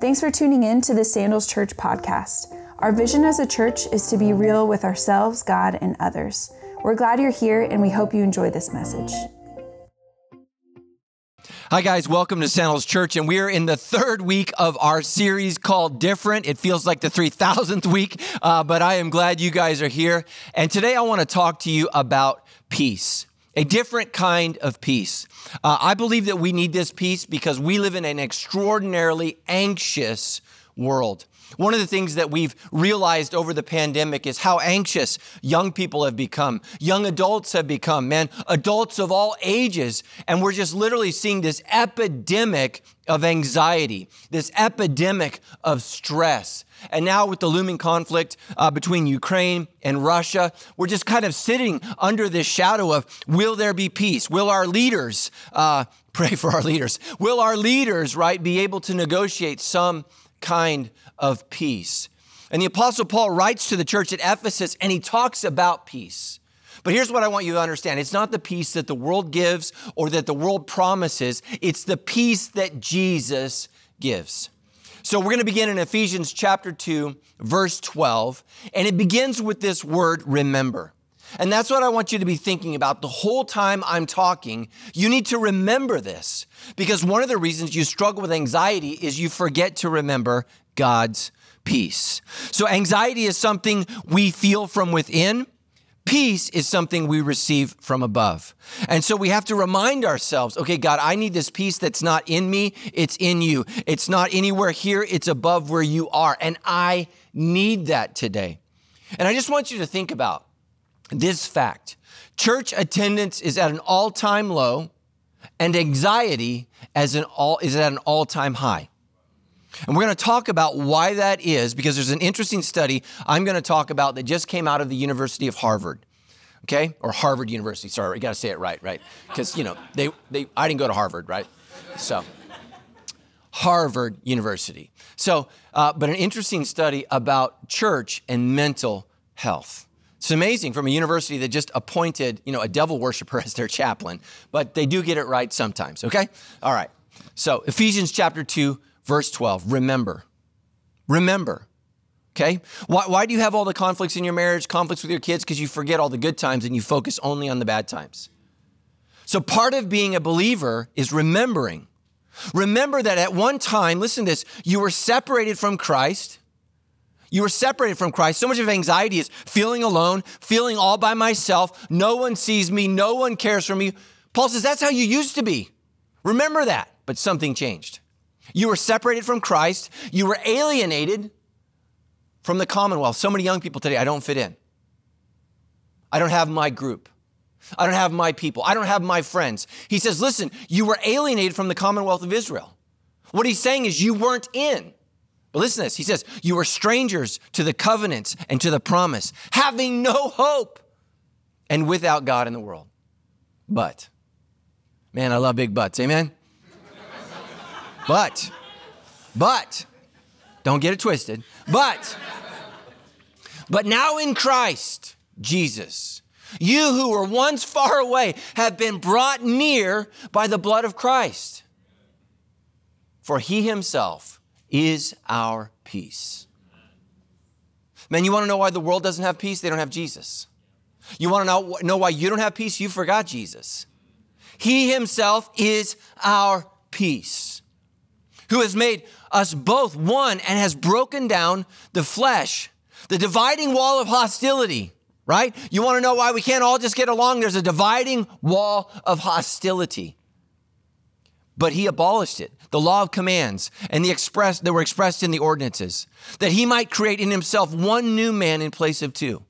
Thanks for tuning in to the Sandals Church podcast. Our vision as a church is to be real with ourselves, God, and others. We're glad you're here and we hope you enjoy this message. Hi, guys. Welcome to Sandals Church. And we are in the third week of our series called Different. It feels like the 3000th week, uh, but I am glad you guys are here. And today I want to talk to you about peace a different kind of peace. Uh, I believe that we need this peace because we live in an extraordinarily anxious world. One of the things that we've realized over the pandemic is how anxious young people have become. Young adults have become, man, adults of all ages. And we're just literally seeing this epidemic of anxiety, this epidemic of stress. And now, with the looming conflict uh, between Ukraine and Russia, we're just kind of sitting under this shadow of will there be peace? Will our leaders, uh, pray for our leaders, will our leaders, right, be able to negotiate some kind of peace? And the Apostle Paul writes to the church at Ephesus and he talks about peace. But here's what I want you to understand it's not the peace that the world gives or that the world promises, it's the peace that Jesus gives. So we're going to begin in Ephesians chapter 2, verse 12, and it begins with this word remember. And that's what I want you to be thinking about the whole time I'm talking. You need to remember this because one of the reasons you struggle with anxiety is you forget to remember God's peace. So, anxiety is something we feel from within, Peace is something we receive from above. And so we have to remind ourselves okay, God, I need this peace that's not in me, it's in you. It's not anywhere here, it's above where you are. And I need that today. And I just want you to think about this fact church attendance is at an all time low, and anxiety as an all, is at an all time high. And we're going to talk about why that is because there's an interesting study I'm going to talk about that just came out of the University of Harvard. Okay? Or Harvard University. Sorry, you got to say it right, right? Because, you know, they, they, I didn't go to Harvard, right? So, Harvard University. So, uh, but an interesting study about church and mental health. It's amazing from a university that just appointed, you know, a devil worshiper as their chaplain, but they do get it right sometimes, okay? All right. So, Ephesians chapter 2, Verse 12, remember. Remember. Okay? Why, why do you have all the conflicts in your marriage, conflicts with your kids? Because you forget all the good times and you focus only on the bad times. So, part of being a believer is remembering. Remember that at one time, listen to this, you were separated from Christ. You were separated from Christ. So much of anxiety is feeling alone, feeling all by myself. No one sees me, no one cares for me. Paul says that's how you used to be. Remember that, but something changed. You were separated from Christ. You were alienated from the commonwealth. So many young people today, I don't fit in. I don't have my group. I don't have my people. I don't have my friends. He says, listen, you were alienated from the commonwealth of Israel. What he's saying is you weren't in. But listen to this. He says, you were strangers to the covenants and to the promise, having no hope and without God in the world. But, man, I love big butts. Amen? But, but, don't get it twisted, but, but now in Christ Jesus, you who were once far away have been brought near by the blood of Christ. For he himself is our peace. Man, you want to know why the world doesn't have peace? They don't have Jesus. You want to know, know why you don't have peace? You forgot Jesus. He himself is our peace who has made us both one and has broken down the flesh, the dividing wall of hostility, right? You want to know why we can't all just get along? There's a dividing wall of hostility. But he abolished it, the law of commands, and the express that were expressed in the ordinances, that he might create in himself one new man in place of two.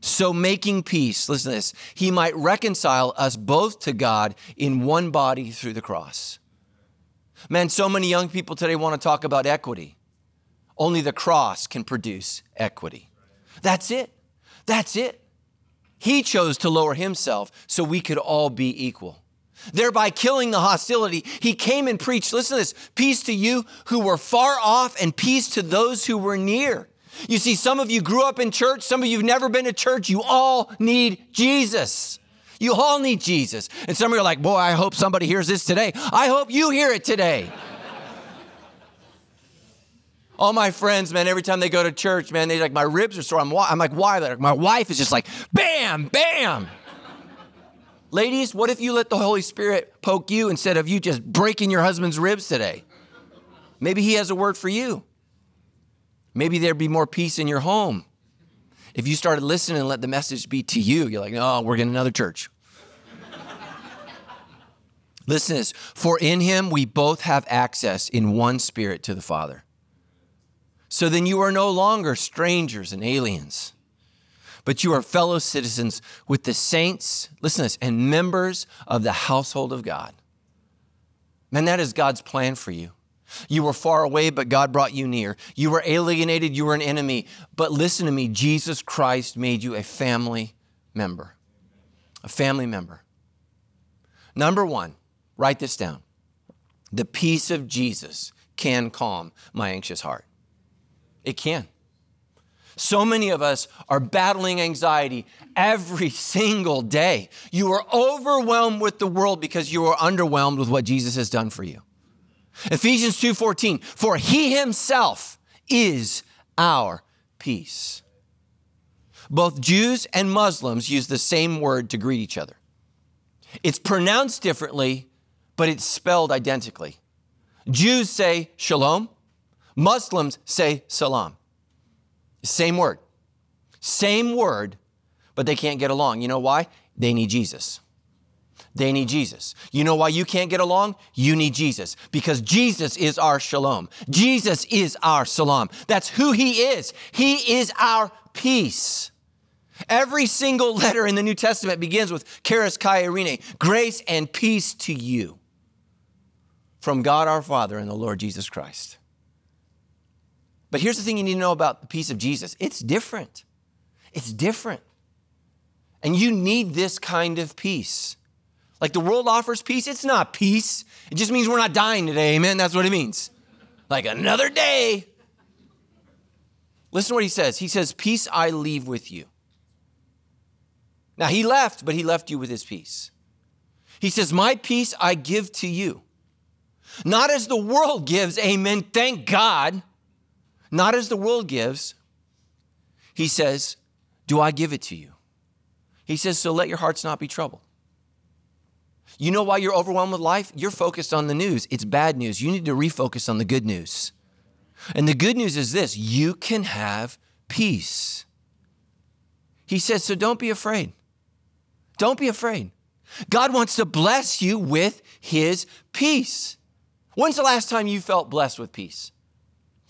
So making peace, listen to this, he might reconcile us both to God in one body through the cross Man, so many young people today want to talk about equity. Only the cross can produce equity. That's it. That's it. He chose to lower himself so we could all be equal. Thereby killing the hostility, he came and preached, listen to this, peace to you who were far off and peace to those who were near. You see, some of you grew up in church, some of you have never been to church. You all need Jesus. You all need Jesus. And some of you are like, boy, I hope somebody hears this today. I hope you hear it today. All my friends, man, every time they go to church, man, they like, my ribs are sore. I'm, I'm like, why? Like, my wife is just like, bam, bam. Ladies, what if you let the Holy Spirit poke you instead of you just breaking your husband's ribs today? Maybe he has a word for you. Maybe there'd be more peace in your home. If you started listening and let the message be to you, you're like, oh, we're getting another church. Listen to this. For in him we both have access in one spirit to the Father. So then you are no longer strangers and aliens, but you are fellow citizens with the saints, listen to this, and members of the household of God. Man, that is God's plan for you. You were far away, but God brought you near. You were alienated, you were an enemy. But listen to me Jesus Christ made you a family member. A family member. Number one, write this down. The peace of Jesus can calm my anxious heart. It can. So many of us are battling anxiety every single day. You are overwhelmed with the world because you are underwhelmed with what Jesus has done for you. Ephesians 2:14 For he himself is our peace. Both Jews and Muslims use the same word to greet each other. It's pronounced differently, but it's spelled identically. Jews say shalom, Muslims say salam. Same word. Same word, but they can't get along. You know why? They need Jesus. They need Jesus. You know why you can't get along? You need Jesus because Jesus is our shalom. Jesus is our salam. That's who he is. He is our peace. Every single letter in the New Testament begins with charis kai eirene, grace and peace to you from God our Father and the Lord Jesus Christ. But here's the thing you need to know about the peace of Jesus it's different. It's different. And you need this kind of peace. Like the world offers peace, it's not peace. It just means we're not dying today. Amen. That's what it means. Like another day. Listen to what he says. He says, Peace I leave with you. Now he left, but he left you with his peace. He says, My peace I give to you. Not as the world gives, amen. Thank God. Not as the world gives. He says, Do I give it to you? He says, So let your hearts not be troubled. You know why you're overwhelmed with life? You're focused on the news. It's bad news. You need to refocus on the good news. And the good news is this you can have peace. He says, so don't be afraid. Don't be afraid. God wants to bless you with his peace. When's the last time you felt blessed with peace?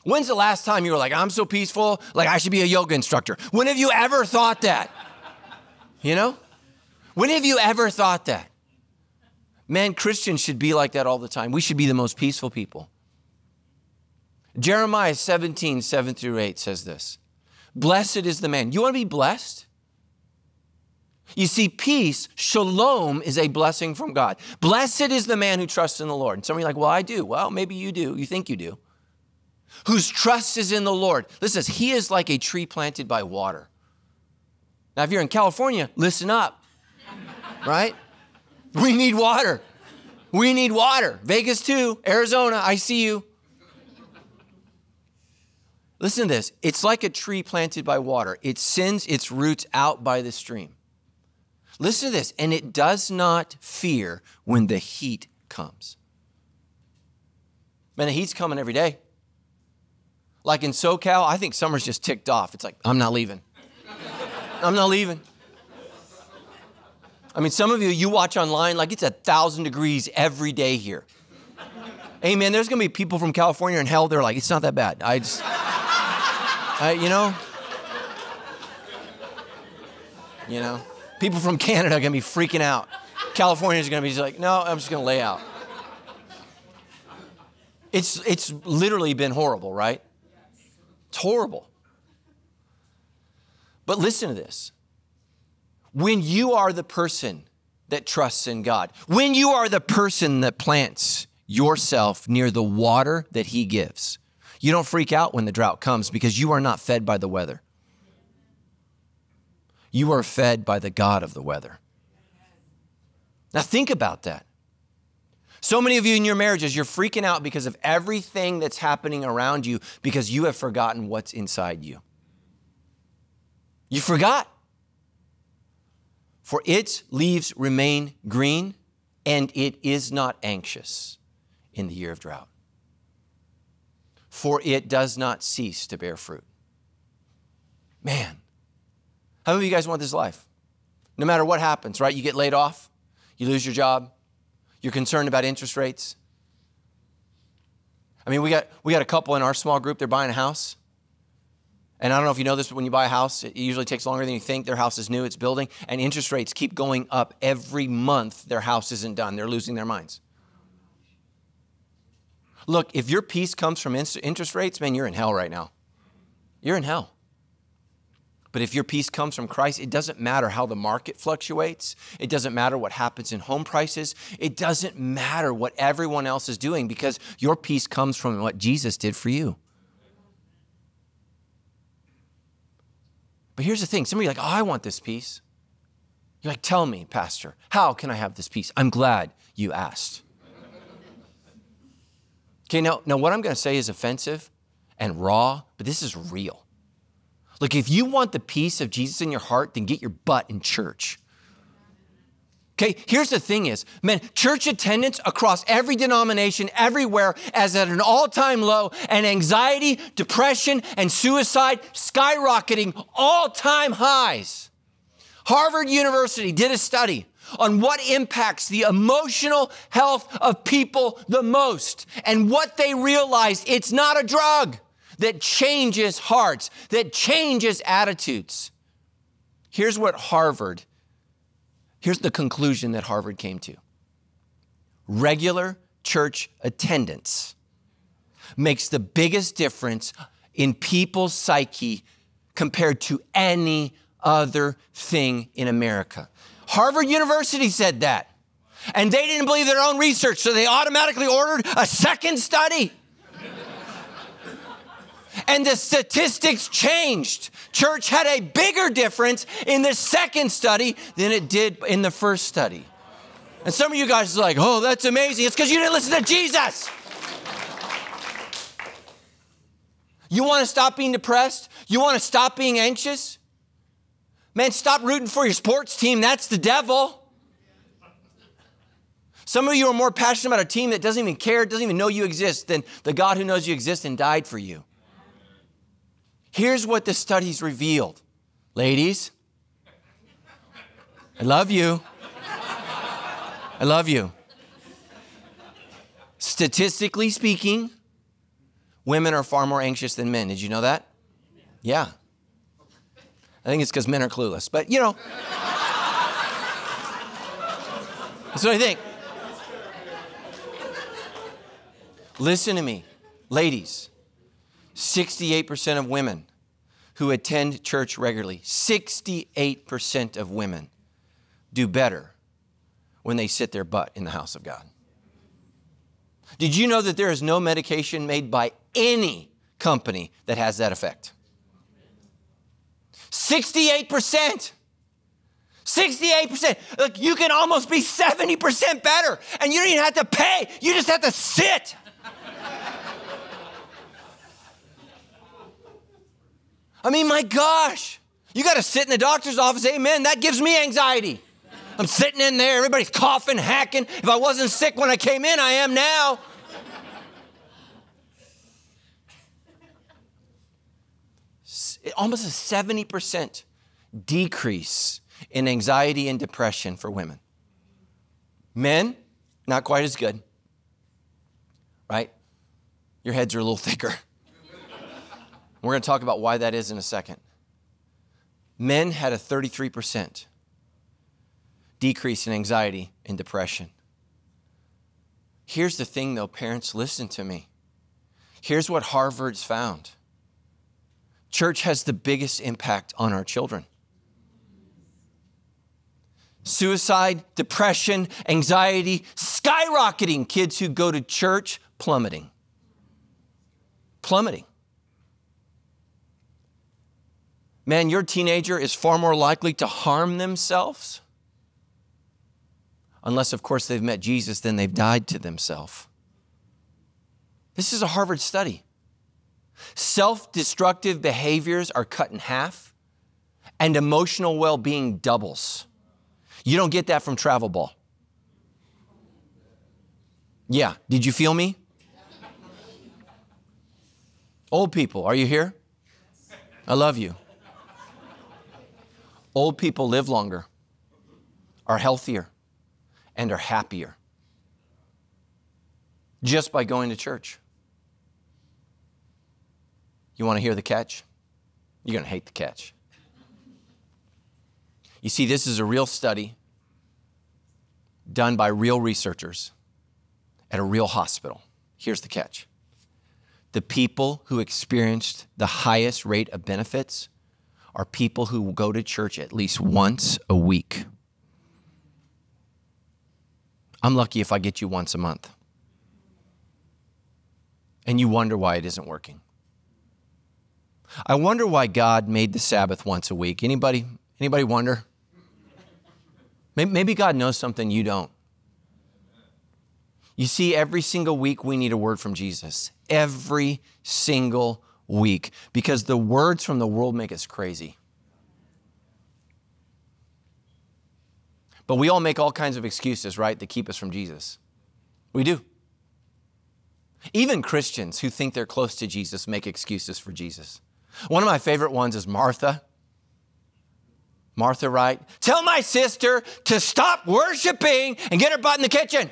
When's the last time you were like, I'm so peaceful, like I should be a yoga instructor? When have you ever thought that? You know? When have you ever thought that? Man, Christians should be like that all the time. We should be the most peaceful people. Jeremiah 17, 7 through 8 says this Blessed is the man. You want to be blessed? You see, peace, shalom, is a blessing from God. Blessed is the man who trusts in the Lord. And some of you are like, well, I do. Well, maybe you do. You think you do. Whose trust is in the Lord. Listen, he is like a tree planted by water. Now, if you're in California, listen up, right? We need water. We need water. Vegas too, Arizona, I see you. Listen to this. It's like a tree planted by water. It sends its roots out by the stream. Listen to this. And it does not fear when the heat comes. Man, the heat's coming every day. Like in SoCal, I think summer's just ticked off. It's like, I'm not leaving. I'm not leaving. I mean, some of you, you watch online like it's a thousand degrees every day here. Hey, man, there's gonna be people from California in hell. They're like, it's not that bad. I just, I, you know, you know, people from Canada are gonna be freaking out. Californians are gonna be just like, no, I'm just gonna lay out. It's it's literally been horrible, right? It's horrible. But listen to this when you are the person that trusts in God, when you are the person that plants yourself near the water that He gives, you don't freak out when the drought comes because you are not fed by the weather. You are fed by the God of the weather. Now, think about that. So many of you in your marriages, you're freaking out because of everything that's happening around you because you have forgotten what's inside you. You forgot. For its leaves remain green, and it is not anxious in the year of drought. For it does not cease to bear fruit. Man, how many of you guys want this life? No matter what happens, right? You get laid off, you lose your job, you're concerned about interest rates. I mean, we got, we got a couple in our small group, they're buying a house. And I don't know if you know this, but when you buy a house, it usually takes longer than you think. Their house is new, it's building, and interest rates keep going up every month. Their house isn't done. They're losing their minds. Look, if your peace comes from interest rates, man, you're in hell right now. You're in hell. But if your peace comes from Christ, it doesn't matter how the market fluctuates. It doesn't matter what happens in home prices. It doesn't matter what everyone else is doing because your peace comes from what Jesus did for you. But here's the thing some of you are like, oh, I want this peace. You're like, tell me, Pastor, how can I have this peace? I'm glad you asked. Okay, now, now what I'm going to say is offensive and raw, but this is real. Look, if you want the peace of Jesus in your heart, then get your butt in church. Okay, here's the thing is, man, church attendance across every denomination, everywhere, is at an all time low, and anxiety, depression, and suicide skyrocketing all time highs. Harvard University did a study on what impacts the emotional health of people the most. And what they realized, it's not a drug that changes hearts, that changes attitudes. Here's what Harvard, here's the conclusion that Harvard came to regular church attendance makes the biggest difference in people's psyche compared to any other thing in America. Harvard University said that. And they didn't believe their own research, so they automatically ordered a second study and the statistics changed. Church had a bigger difference in the second study than it did in the first study. And some of you guys are like, oh, that's amazing. It's because you didn't listen to Jesus. You want to stop being depressed? You want to stop being anxious? Man, stop rooting for your sports team. That's the devil. Some of you are more passionate about a team that doesn't even care, doesn't even know you exist, than the God who knows you exist and died for you. Here's what the studies revealed. Ladies, I love you. I love you. Statistically speaking, women are far more anxious than men. Did you know that? Yeah. I think it's because men are clueless, but you know. That's what I think. Listen to me, ladies. 68% of women who attend church regularly, 68% of women do better when they sit their butt in the house of God. Did you know that there is no medication made by any company that has that effect? 68%. 68%. Look, you can almost be 70% better, and you don't even have to pay. You just have to sit. I mean, my gosh, you got to sit in the doctor's office, amen. That gives me anxiety. I'm sitting in there, everybody's coughing, hacking. If I wasn't sick when I came in, I am now. Almost a 70% decrease in anxiety and depression for women. Men, not quite as good, right? Your heads are a little thicker. We're going to talk about why that is in a second. Men had a 33% decrease in anxiety and depression. Here's the thing, though, parents, listen to me. Here's what Harvard's found church has the biggest impact on our children. Suicide, depression, anxiety, skyrocketing. Kids who go to church, plummeting. Plummeting. Man, your teenager is far more likely to harm themselves. Unless, of course, they've met Jesus, then they've died to themselves. This is a Harvard study. Self destructive behaviors are cut in half, and emotional well being doubles. You don't get that from travel ball. Yeah, did you feel me? Old people, are you here? I love you. Old people live longer, are healthier, and are happier just by going to church. You want to hear the catch? You're going to hate the catch. You see, this is a real study done by real researchers at a real hospital. Here's the catch the people who experienced the highest rate of benefits are people who go to church at least once a week. I'm lucky if I get you once a month. And you wonder why it isn't working. I wonder why God made the Sabbath once a week. Anybody anybody wonder? Maybe God knows something you don't. You see, every single week we need a word from Jesus. Every single week. Because the words from the world make us crazy. But we all make all kinds of excuses, right, to keep us from Jesus. We do. Even Christians who think they're close to Jesus make excuses for Jesus. One of my favorite ones is Martha. Martha, right? Tell my sister to stop worshiping and get her butt in the kitchen.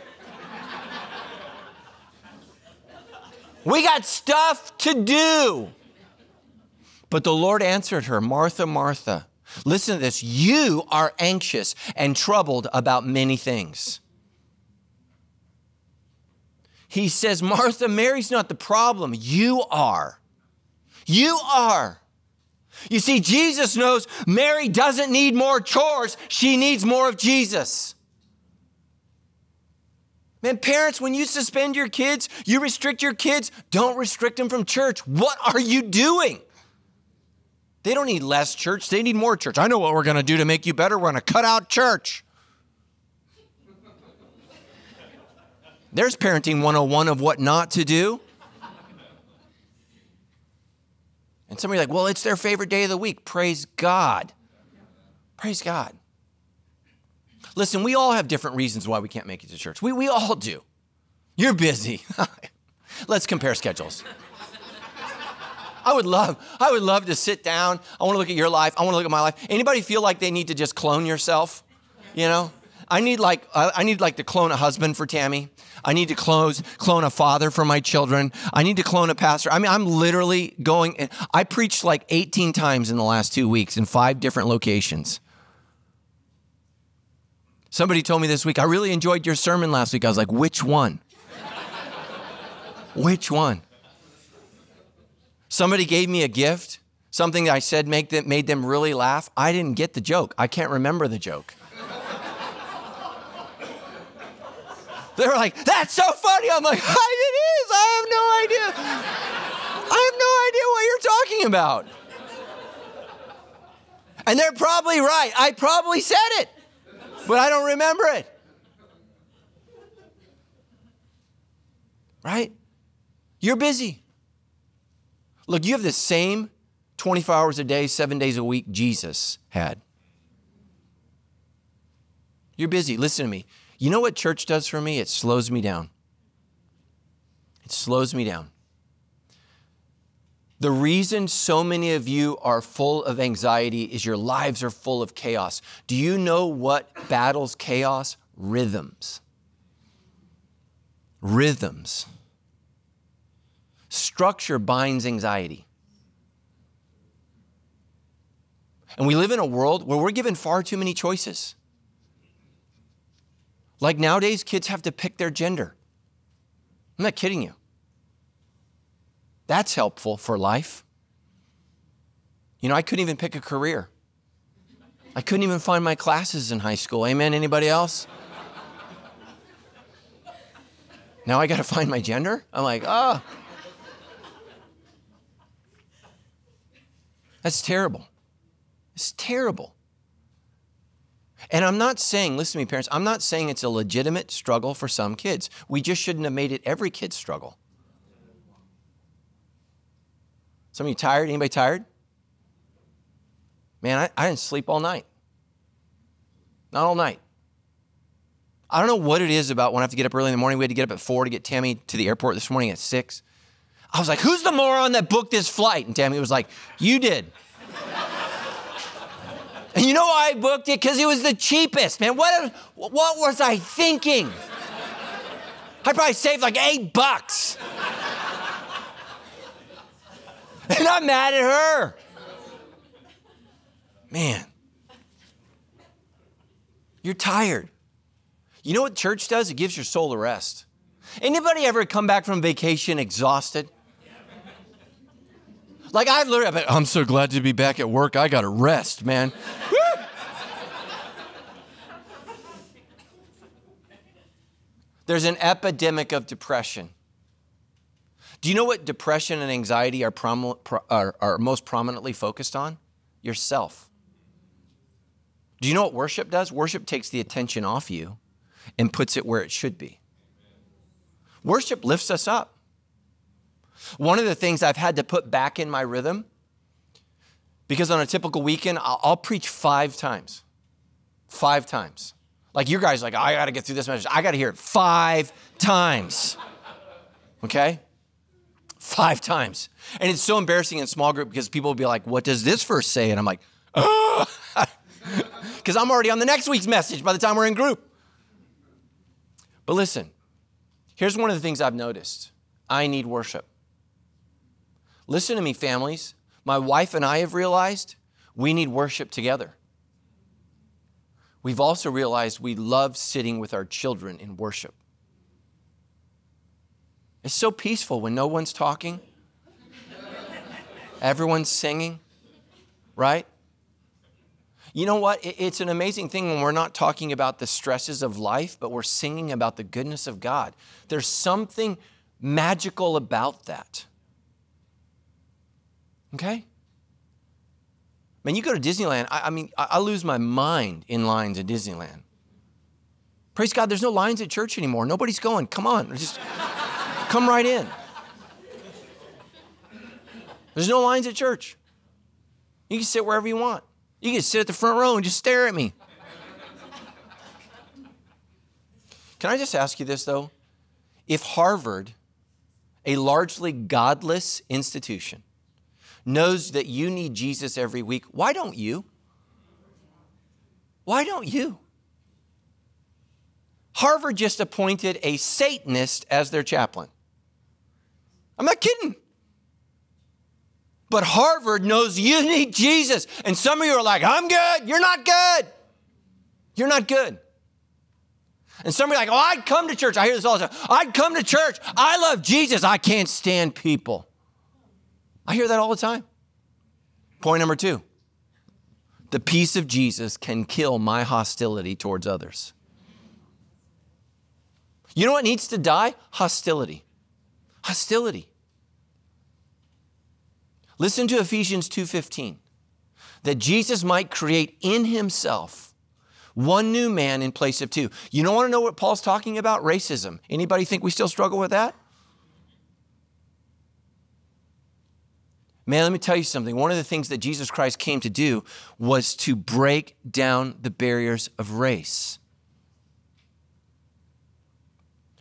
We got stuff to do. But the Lord answered her, Martha, Martha, listen to this. You are anxious and troubled about many things. He says, Martha, Mary's not the problem. You are. You are. You see, Jesus knows Mary doesn't need more chores, she needs more of Jesus. Man, parents, when you suspend your kids, you restrict your kids, don't restrict them from church. What are you doing? They don't need less church, they need more church. I know what we're going to do to make you better. We're going to cut out church. There's parenting 101 of what not to do. And somebody's like, well, it's their favorite day of the week. Praise God. Praise God. Listen, we all have different reasons why we can't make it to church. We, we all do. You're busy. Let's compare schedules. I would love, I would love to sit down. I want to look at your life. I want to look at my life. Anybody feel like they need to just clone yourself? You know? I need like I need like to clone a husband for Tammy. I need to close clone a father for my children. I need to clone a pastor. I mean, I'm literally going. I preached like 18 times in the last two weeks in five different locations. Somebody told me this week, I really enjoyed your sermon last week. I was like, which one? which one? Somebody gave me a gift, something I said make them, made them really laugh. I didn't get the joke. I can't remember the joke. They were like, that's so funny. I'm like, it is. I have no idea. I have no idea what you're talking about. And they're probably right. I probably said it, but I don't remember it. Right? You're busy. Look, you have the same 24 hours a day, seven days a week Jesus had. You're busy. Listen to me. You know what church does for me? It slows me down. It slows me down. The reason so many of you are full of anxiety is your lives are full of chaos. Do you know what battles chaos? Rhythms. Rhythms. Structure binds anxiety. And we live in a world where we're given far too many choices. Like nowadays, kids have to pick their gender. I'm not kidding you. That's helpful for life. You know, I couldn't even pick a career. I couldn't even find my classes in high school. Amen. Anybody else? now I got to find my gender? I'm like, oh. That's terrible. It's terrible. And I'm not saying, listen to me, parents, I'm not saying it's a legitimate struggle for some kids. We just shouldn't have made it every kid's struggle. Some of you tired? Anybody tired? Man, I, I didn't sleep all night. Not all night. I don't know what it is about when I have to get up early in the morning. We had to get up at four to get Tammy to the airport this morning at six. I was like, who's the moron that booked this flight? And Tammy was like, you did. and you know why I booked it? Because it was the cheapest, man. What, what was I thinking? I probably saved like eight bucks. and I'm mad at her. Man, you're tired. You know what church does? It gives your soul a rest. Anybody ever come back from vacation exhausted? Like I've literally, I'm so glad to be back at work. I got to rest, man. There's an epidemic of depression. Do you know what depression and anxiety are, prom- are, are most prominently focused on? Yourself. Do you know what worship does? Worship takes the attention off you and puts it where it should be. Worship lifts us up. One of the things I've had to put back in my rhythm, because on a typical weekend, I'll, I'll preach five times. Five times. Like you guys, like, oh, I gotta get through this message. I gotta hear it five times. Okay? Five times. And it's so embarrassing in small group because people will be like, what does this verse say? And I'm like, because I'm already on the next week's message by the time we're in group. But listen, here's one of the things I've noticed I need worship. Listen to me, families. My wife and I have realized we need worship together. We've also realized we love sitting with our children in worship. It's so peaceful when no one's talking, everyone's singing, right? You know what? It's an amazing thing when we're not talking about the stresses of life, but we're singing about the goodness of God. There's something magical about that. Okay? Man, you go to Disneyland, I, I mean, I, I lose my mind in lines at Disneyland. Praise God, there's no lines at church anymore. Nobody's going. Come on, just come right in. There's no lines at church. You can sit wherever you want. You can sit at the front row and just stare at me. Can I just ask you this, though? If Harvard, a largely godless institution, knows that you need Jesus every week, why don't you? Why don't you? Harvard just appointed a Satanist as their chaplain. I'm not kidding. But Harvard knows you need Jesus. And some of you are like, I'm good. You're not good. You're not good. And some are like, oh, I'd come to church. I hear this all the time. I'd come to church. I love Jesus. I can't stand people. I hear that all the time. Point number two the peace of Jesus can kill my hostility towards others. You know what needs to die? Hostility. Hostility. Listen to Ephesians 2:15. That Jesus might create in himself one new man in place of two. You don't want to know what Paul's talking about? Racism. Anybody think we still struggle with that? Man, let me tell you something. One of the things that Jesus Christ came to do was to break down the barriers of race.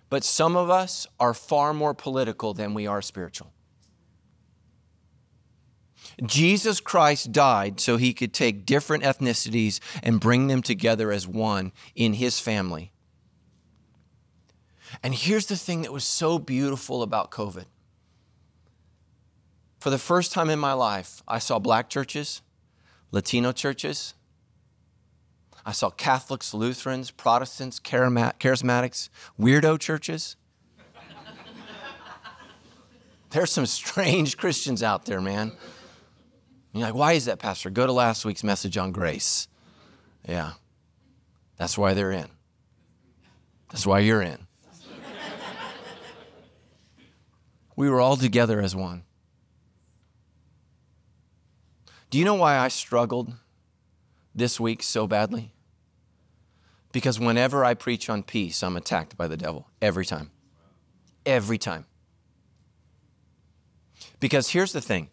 But some of us are far more political than we are spiritual. Jesus Christ died so he could take different ethnicities and bring them together as one in his family. And here's the thing that was so beautiful about COVID. For the first time in my life, I saw black churches, Latino churches, I saw Catholics, Lutherans, Protestants, charismatics, weirdo churches. There's some strange Christians out there, man. You're like, why is that, Pastor? Go to last week's message on grace. Yeah, that's why they're in. That's why you're in. we were all together as one. Do you know why I struggled this week so badly? Because whenever I preach on peace, I'm attacked by the devil. Every time. Every time. Because here's the thing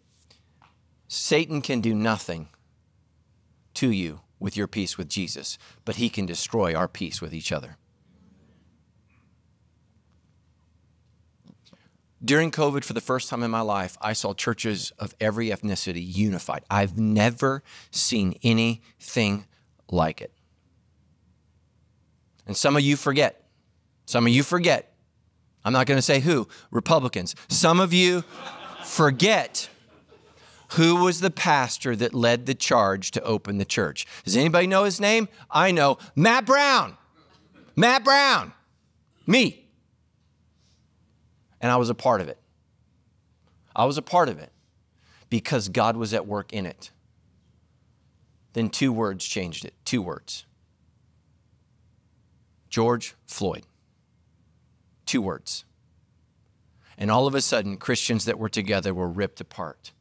Satan can do nothing to you with your peace with Jesus, but he can destroy our peace with each other. During COVID, for the first time in my life, I saw churches of every ethnicity unified. I've never seen anything like it. And some of you forget. Some of you forget. I'm not going to say who, Republicans. Some of you forget who was the pastor that led the charge to open the church. Does anybody know his name? I know. Matt Brown. Matt Brown. Me. And I was a part of it. I was a part of it because God was at work in it. Then two words changed it. Two words George Floyd. Two words. And all of a sudden, Christians that were together were ripped apart.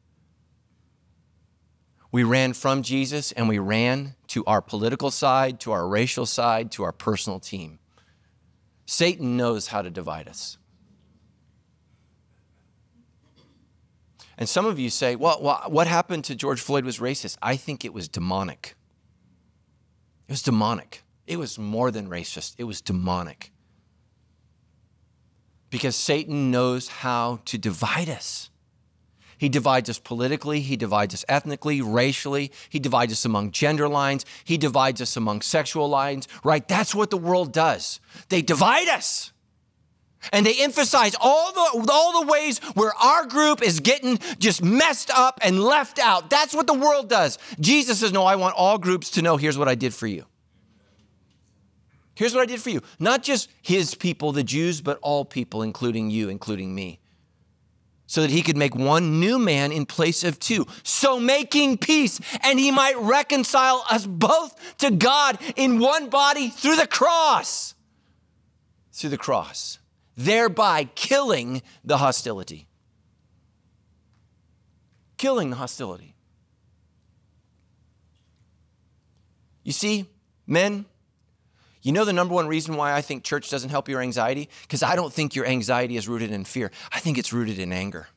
We ran from Jesus and we ran to our political side, to our racial side, to our personal team. Satan knows how to divide us. And some of you say, well, what happened to George Floyd was racist. I think it was demonic. It was demonic. It was more than racist, it was demonic. Because Satan knows how to divide us. He divides us politically, he divides us ethnically, racially, he divides us among gender lines, he divides us among sexual lines, right? That's what the world does. They divide us. And they emphasize all the, all the ways where our group is getting just messed up and left out. That's what the world does. Jesus says, No, I want all groups to know here's what I did for you. Here's what I did for you. Not just his people, the Jews, but all people, including you, including me. So that he could make one new man in place of two. So making peace, and he might reconcile us both to God in one body through the cross. Through the cross thereby killing the hostility. Killing the hostility. You see, men, you know the number one reason why I think church doesn't help your anxiety? Because I don't think your anxiety is rooted in fear. I think it's rooted in anger.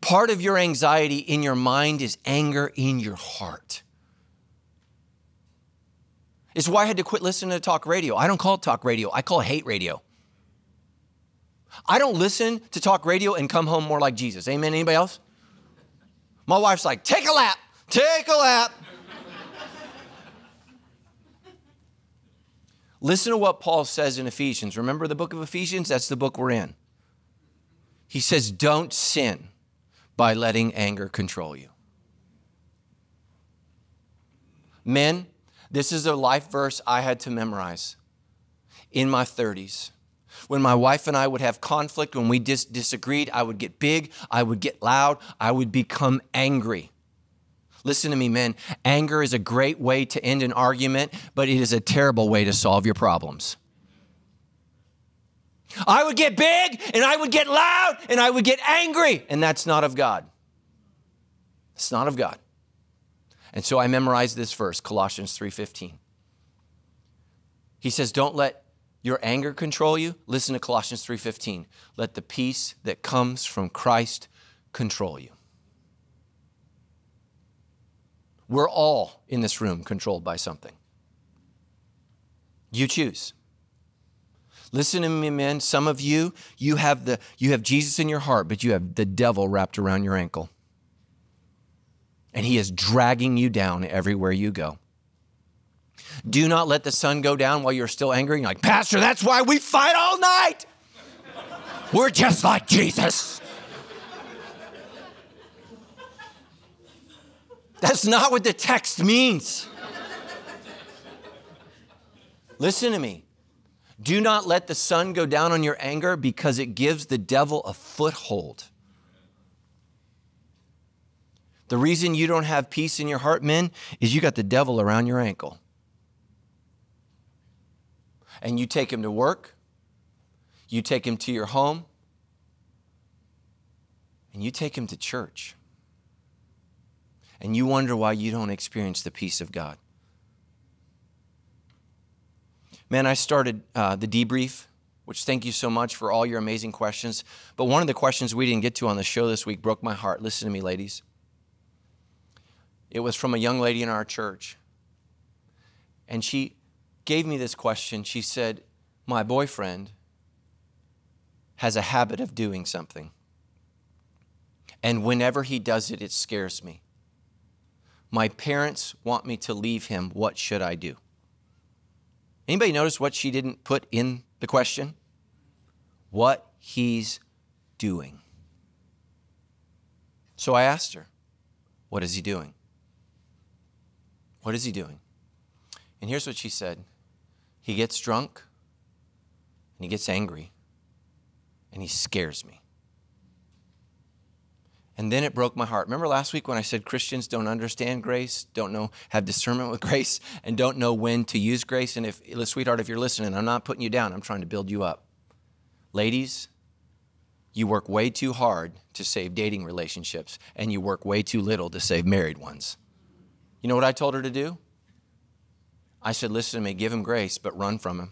Part of your anxiety in your mind is anger in your heart. It's why I had to quit listening to talk radio. I don't call it talk radio, I call it hate radio. I don't listen to talk radio and come home more like Jesus. Amen. Anybody else? My wife's like, take a lap, take a lap. Listen to what Paul says in Ephesians. Remember the book of Ephesians? That's the book we're in. He says, Don't sin by letting anger control you. Men, this is a life verse I had to memorize in my 30s. When my wife and I would have conflict, when we dis- disagreed, I would get big, I would get loud, I would become angry. Listen to me, men. Anger is a great way to end an argument, but it is a terrible way to solve your problems. I would get big and I would get loud and I would get angry, and that's not of God. It's not of God. And so I memorized this verse, Colossians 3:15. He says, "Don't let your anger control you." Listen to Colossians 3:15. Let the peace that comes from Christ control you. We're all in this room controlled by something. You choose. Listen to me, men. Some of you, you have the you have Jesus in your heart, but you have the devil wrapped around your ankle and he is dragging you down everywhere you go. Do not let the sun go down while you're still angry. You're like, Pastor, that's why we fight all night. We're just like Jesus. That's not what the text means. Listen to me. Do not let the sun go down on your anger because it gives the devil a foothold. The reason you don't have peace in your heart, men, is you got the devil around your ankle. And you take him to work, you take him to your home, and you take him to church. And you wonder why you don't experience the peace of God. Man, I started uh, the debrief, which thank you so much for all your amazing questions. But one of the questions we didn't get to on the show this week broke my heart. Listen to me, ladies. It was from a young lady in our church. And she gave me this question. She said, My boyfriend has a habit of doing something. And whenever he does it, it scares me. My parents want me to leave him. What should I do? Anybody notice what she didn't put in the question? What he's doing. So I asked her, What is he doing? What is he doing? And here's what she said He gets drunk and he gets angry and he scares me. And then it broke my heart. Remember last week when I said Christians don't understand grace, don't know, have discernment with grace, and don't know when to use grace? And if, sweetheart, if you're listening, I'm not putting you down, I'm trying to build you up. Ladies, you work way too hard to save dating relationships, and you work way too little to save married ones. You know what I told her to do? I said, Listen to me, give him grace, but run from him.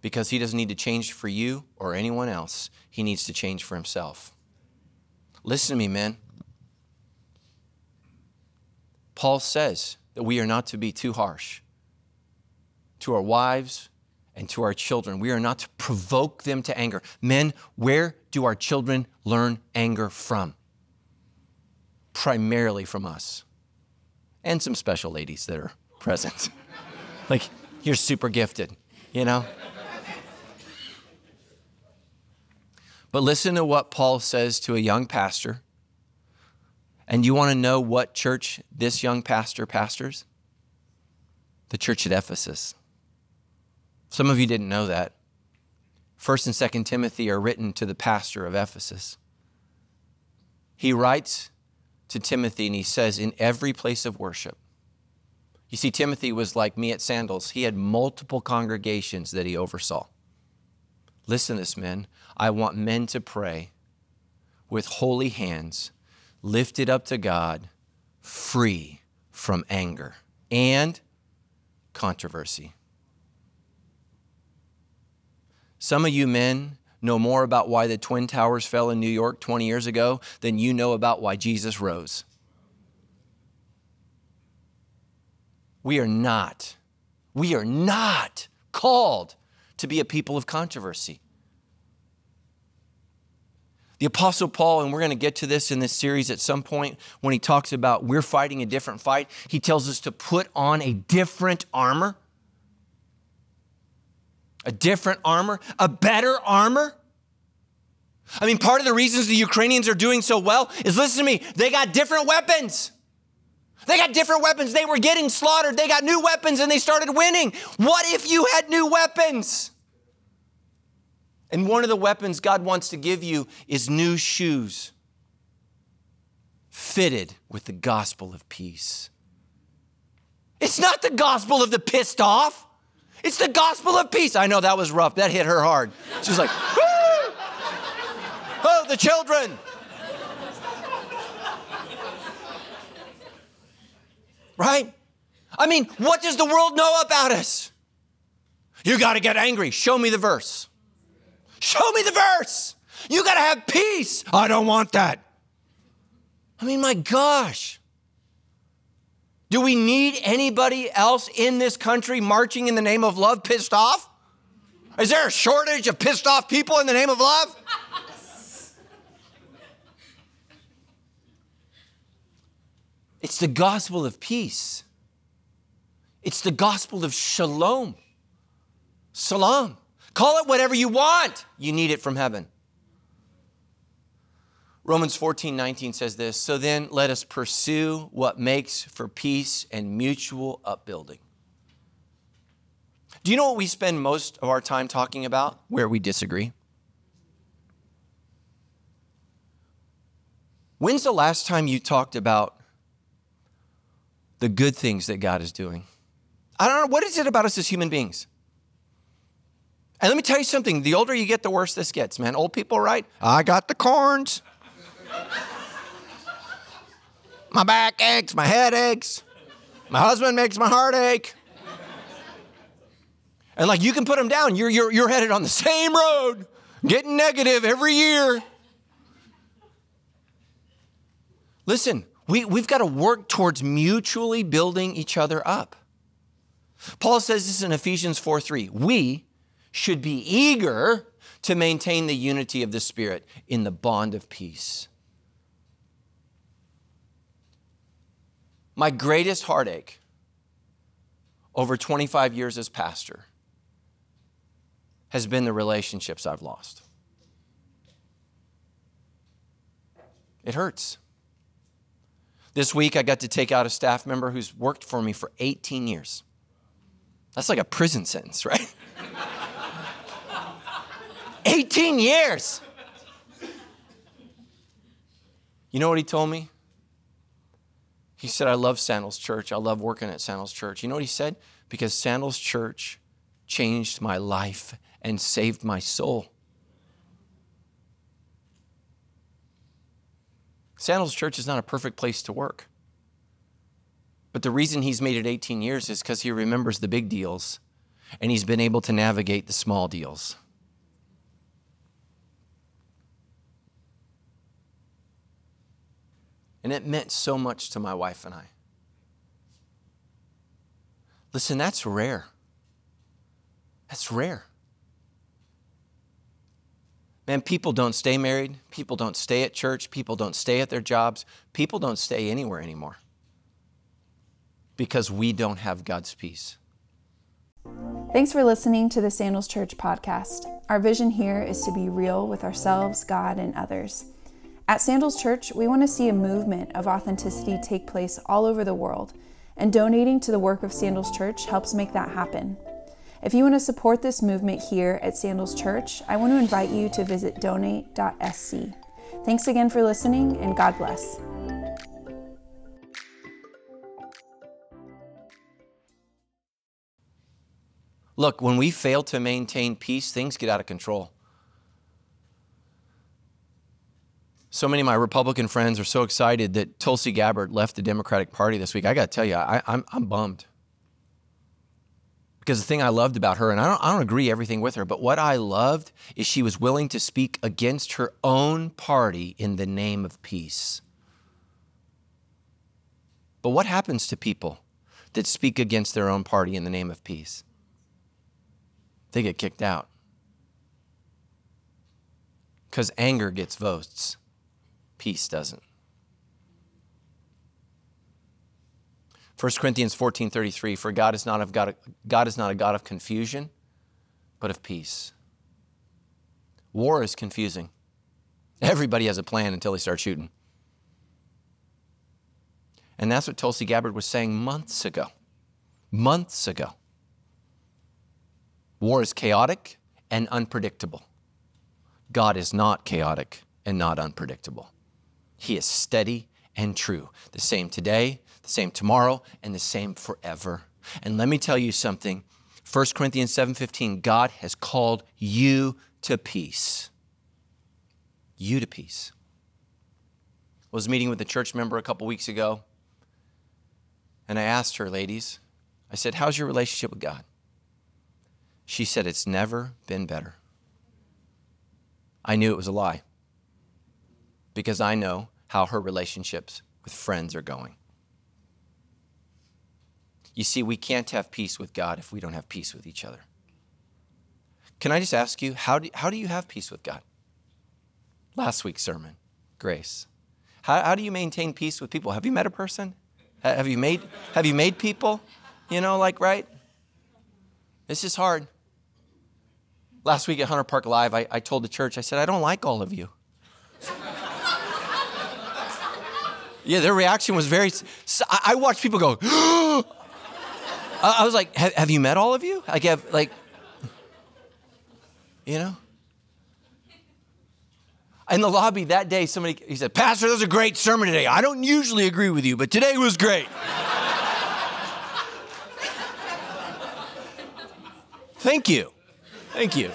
Because he doesn't need to change for you or anyone else, he needs to change for himself. Listen to me, men. Paul says that we are not to be too harsh to our wives and to our children. We are not to provoke them to anger. Men, where do our children learn anger from? Primarily from us and some special ladies that are present. like, you're super gifted, you know? But listen to what Paul says to a young pastor. And you want to know what church this young pastor pastors? The church at Ephesus. Some of you didn't know that. First and Second Timothy are written to the pastor of Ephesus. He writes to Timothy and he says, In every place of worship. You see, Timothy was like me at Sandals. He had multiple congregations that he oversaw. Listen to this, men. I want men to pray with holy hands lifted up to God, free from anger and controversy. Some of you men know more about why the Twin Towers fell in New York 20 years ago than you know about why Jesus rose. We are not, we are not called to be a people of controversy. The Apostle Paul, and we're going to get to this in this series at some point when he talks about we're fighting a different fight, he tells us to put on a different armor. A different armor, a better armor. I mean, part of the reasons the Ukrainians are doing so well is listen to me, they got different weapons. They got different weapons. They were getting slaughtered. They got new weapons and they started winning. What if you had new weapons? And one of the weapons God wants to give you is new shoes fitted with the gospel of peace. It's not the gospel of the pissed off. It's the gospel of peace. I know that was rough. That hit her hard. She's like, oh, the children. Right? I mean, what does the world know about us? You got to get angry. Show me the verse. Show me the verse. You got to have peace. I don't want that. I mean, my gosh. Do we need anybody else in this country marching in the name of love pissed off? Is there a shortage of pissed off people in the name of love? It's the gospel of peace. It's the gospel of shalom. Salam. Call it whatever you want. You need it from heaven. Romans 14, 19 says this So then let us pursue what makes for peace and mutual upbuilding. Do you know what we spend most of our time talking about? Where we disagree. When's the last time you talked about the good things that God is doing? I don't know. What is it about us as human beings? And let me tell you something the older you get, the worse this gets, man. Old people, right? I got the corns. my back aches, my head aches, my husband makes my heart ache. And like you can put them down. You're, you're, you're headed on the same road, getting negative every year. Listen, we, we've got to work towards mutually building each other up. Paul says this in Ephesians 4 3. We should be eager to maintain the unity of the Spirit in the bond of peace. My greatest heartache over 25 years as pastor has been the relationships I've lost. It hurts. This week, I got to take out a staff member who's worked for me for 18 years. That's like a prison sentence, right? 18 years. You know what he told me? He said, I love Sandals Church. I love working at Sandals Church. You know what he said? Because Sandals Church changed my life and saved my soul. Sandals Church is not a perfect place to work. But the reason he's made it 18 years is because he remembers the big deals and he's been able to navigate the small deals. And it meant so much to my wife and I. Listen, that's rare. That's rare. Man, people don't stay married. People don't stay at church. People don't stay at their jobs. People don't stay anywhere anymore because we don't have God's peace. Thanks for listening to the Sandals Church podcast. Our vision here is to be real with ourselves, God, and others. At Sandals Church, we want to see a movement of authenticity take place all over the world, and donating to the work of Sandals Church helps make that happen. If you want to support this movement here at Sandals Church, I want to invite you to visit donate.sc. Thanks again for listening, and God bless. Look, when we fail to maintain peace, things get out of control. So many of my Republican friends are so excited that Tulsi Gabbard left the Democratic Party this week. I got to tell you, I, I'm, I'm bummed. Because the thing I loved about her, and I don't, I don't agree everything with her, but what I loved is she was willing to speak against her own party in the name of peace. But what happens to people that speak against their own party in the name of peace? They get kicked out. Because anger gets votes peace doesn't. 1 Corinthians 14:33 for God is not of God, God is not a God of confusion but of peace. War is confusing. Everybody has a plan until they start shooting. And that's what Tulsi Gabbard was saying months ago. Months ago. War is chaotic and unpredictable. God is not chaotic and not unpredictable. He is steady and true. The same today, the same tomorrow, and the same forever. And let me tell you something. 1 Corinthians 7:15, God has called you to peace. You to peace. I was meeting with a church member a couple weeks ago, and I asked her, ladies, I said, How's your relationship with God? She said, It's never been better. I knew it was a lie because I know how her relationships with friends are going. You see, we can't have peace with God if we don't have peace with each other. Can I just ask you, how do, how do you have peace with God? Last week's sermon, grace. How, how do you maintain peace with people? Have you met a person? Have you made, have you made people? You know, like, right? This is hard. Last week at Hunter Park Live, I, I told the church, I said, I don't like all of you. Yeah, their reaction was very. I watched people go. I was like, have, you met all of you? Like, have like, you know. In the lobby that day, somebody he said, "Pastor, that was a great sermon today. I don't usually agree with you, but today was great." Thank you, thank you,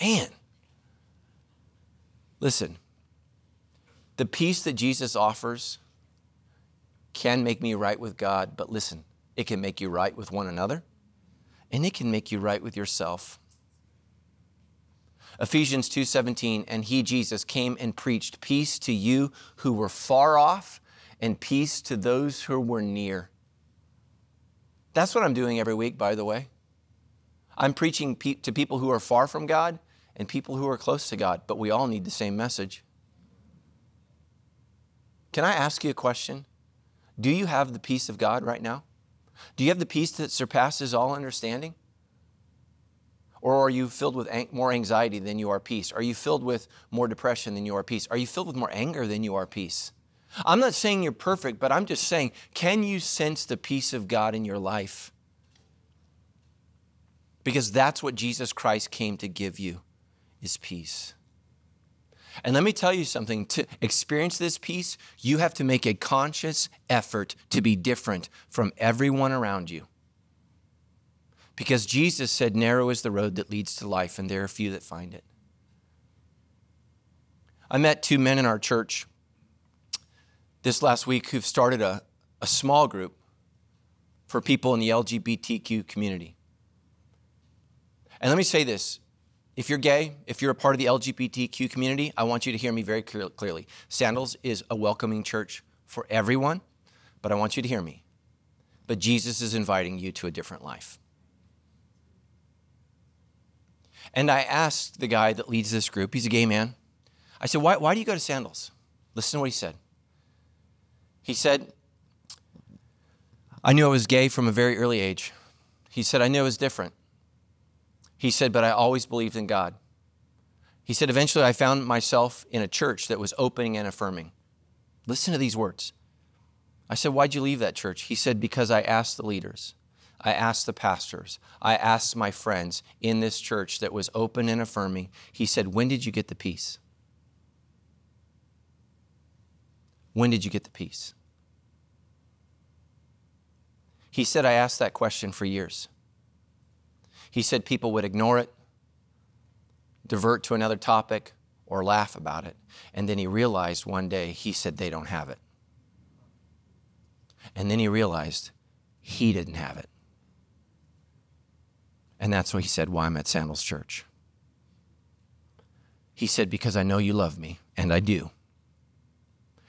man. Listen, the peace that Jesus offers can make me right with God, but listen, it can make you right with one another, and it can make you right with yourself. Ephesians 2:17 and he Jesus came and preached peace to you who were far off and peace to those who were near. That's what I'm doing every week by the way. I'm preaching pe- to people who are far from God and people who are close to God, but we all need the same message. Can I ask you a question? Do you have the peace of God right now? Do you have the peace that surpasses all understanding? Or are you filled with more anxiety than you are peace? Are you filled with more depression than you are peace? Are you filled with more anger than you are peace? I'm not saying you're perfect, but I'm just saying, can you sense the peace of God in your life? Because that's what Jesus Christ came to give you is peace. And let me tell you something to experience this peace, you have to make a conscious effort to be different from everyone around you. Because Jesus said, Narrow is the road that leads to life, and there are few that find it. I met two men in our church this last week who've started a, a small group for people in the LGBTQ community. And let me say this if you're gay, if you're a part of the LGBTQ community, I want you to hear me very clearly. Sandals is a welcoming church for everyone, but I want you to hear me. But Jesus is inviting you to a different life. And I asked the guy that leads this group, he's a gay man. I said, Why, why do you go to Sandals? Listen to what he said. He said, I knew I was gay from a very early age. He said, I knew it was different. He said, but I always believed in God. He said, eventually I found myself in a church that was opening and affirming. Listen to these words. I said, Why'd you leave that church? He said, Because I asked the leaders. I asked the pastors, I asked my friends in this church that was open and affirming. He said, When did you get the peace? When did you get the peace? He said, I asked that question for years. He said people would ignore it, divert to another topic, or laugh about it. And then he realized one day, he said, they don't have it. And then he realized he didn't have it. And that's why he said, Why I'm at Sandals Church. He said, Because I know you love me, and I do.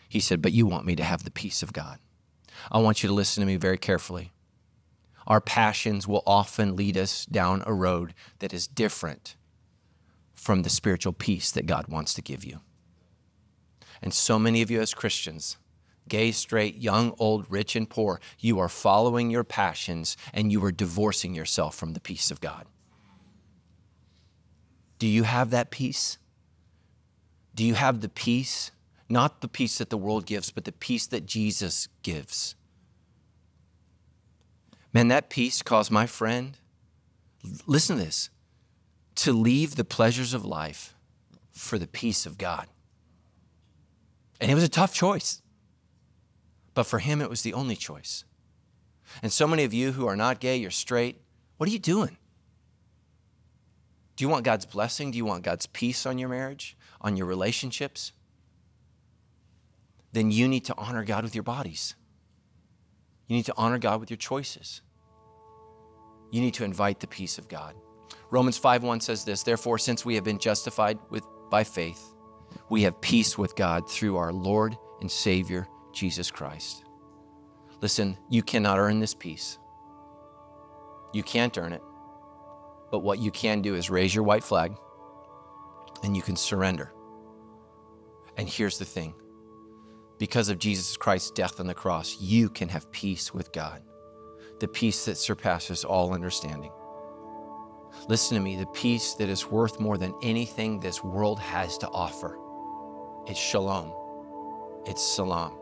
He said, But you want me to have the peace of God. I want you to listen to me very carefully. Our passions will often lead us down a road that is different from the spiritual peace that God wants to give you. And so many of you, as Christians, gay, straight, young, old, rich, and poor, you are following your passions and you are divorcing yourself from the peace of God. Do you have that peace? Do you have the peace? Not the peace that the world gives, but the peace that Jesus gives. Man, that peace caused my friend, listen to this, to leave the pleasures of life for the peace of God. And it was a tough choice. But for him, it was the only choice. And so many of you who are not gay, you're straight, what are you doing? Do you want God's blessing? Do you want God's peace on your marriage, on your relationships? Then you need to honor God with your bodies. You need to honor God with your choices. You need to invite the peace of God. Romans 5:1 says this, therefore since we have been justified with by faith, we have peace with God through our Lord and Savior Jesus Christ. Listen, you cannot earn this peace. You can't earn it. But what you can do is raise your white flag and you can surrender. And here's the thing because of Jesus Christ's death on the cross, you can have peace with God, the peace that surpasses all understanding. Listen to me the peace that is worth more than anything this world has to offer. It's shalom, it's salam.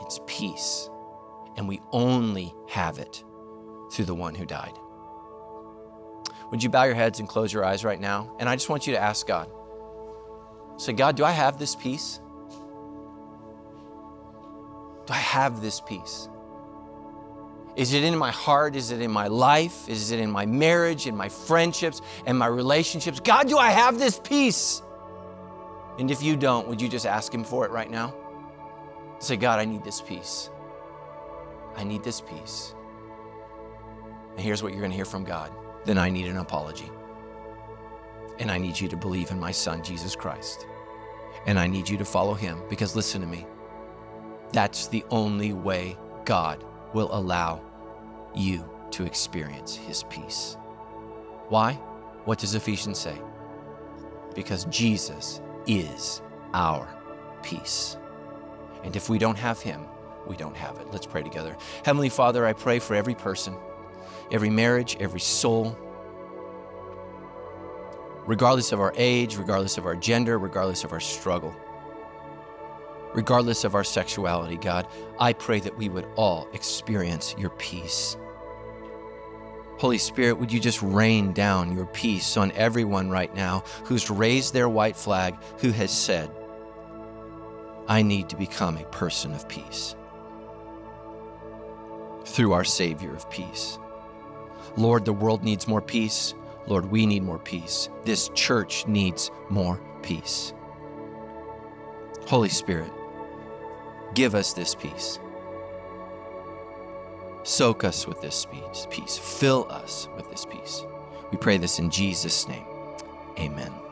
It's peace. And we only have it through the one who died. Would you bow your heads and close your eyes right now? And I just want you to ask God say, God, do I have this peace? Do I have this peace? Is it in my heart? Is it in my life? Is it in my marriage, in my friendships, and my relationships? God, do I have this peace? And if you don't, would you just ask Him for it right now? Say, God, I need this peace. I need this peace. And here's what you're going to hear from God then I need an apology. And I need you to believe in my son, Jesus Christ. And I need you to follow him because listen to me. That's the only way God will allow you to experience his peace. Why? What does Ephesians say? Because Jesus is our peace. And if we don't have him, we don't have it. Let's pray together. Heavenly Father, I pray for every person, every marriage, every soul, regardless of our age, regardless of our gender, regardless of our struggle, regardless of our sexuality, God, I pray that we would all experience your peace. Holy Spirit, would you just rain down your peace on everyone right now who's raised their white flag, who has said, I need to become a person of peace through our Savior of peace. Lord, the world needs more peace. Lord, we need more peace. This church needs more peace. Holy Spirit, give us this peace. Soak us with this peace. Fill us with this peace. We pray this in Jesus' name. Amen.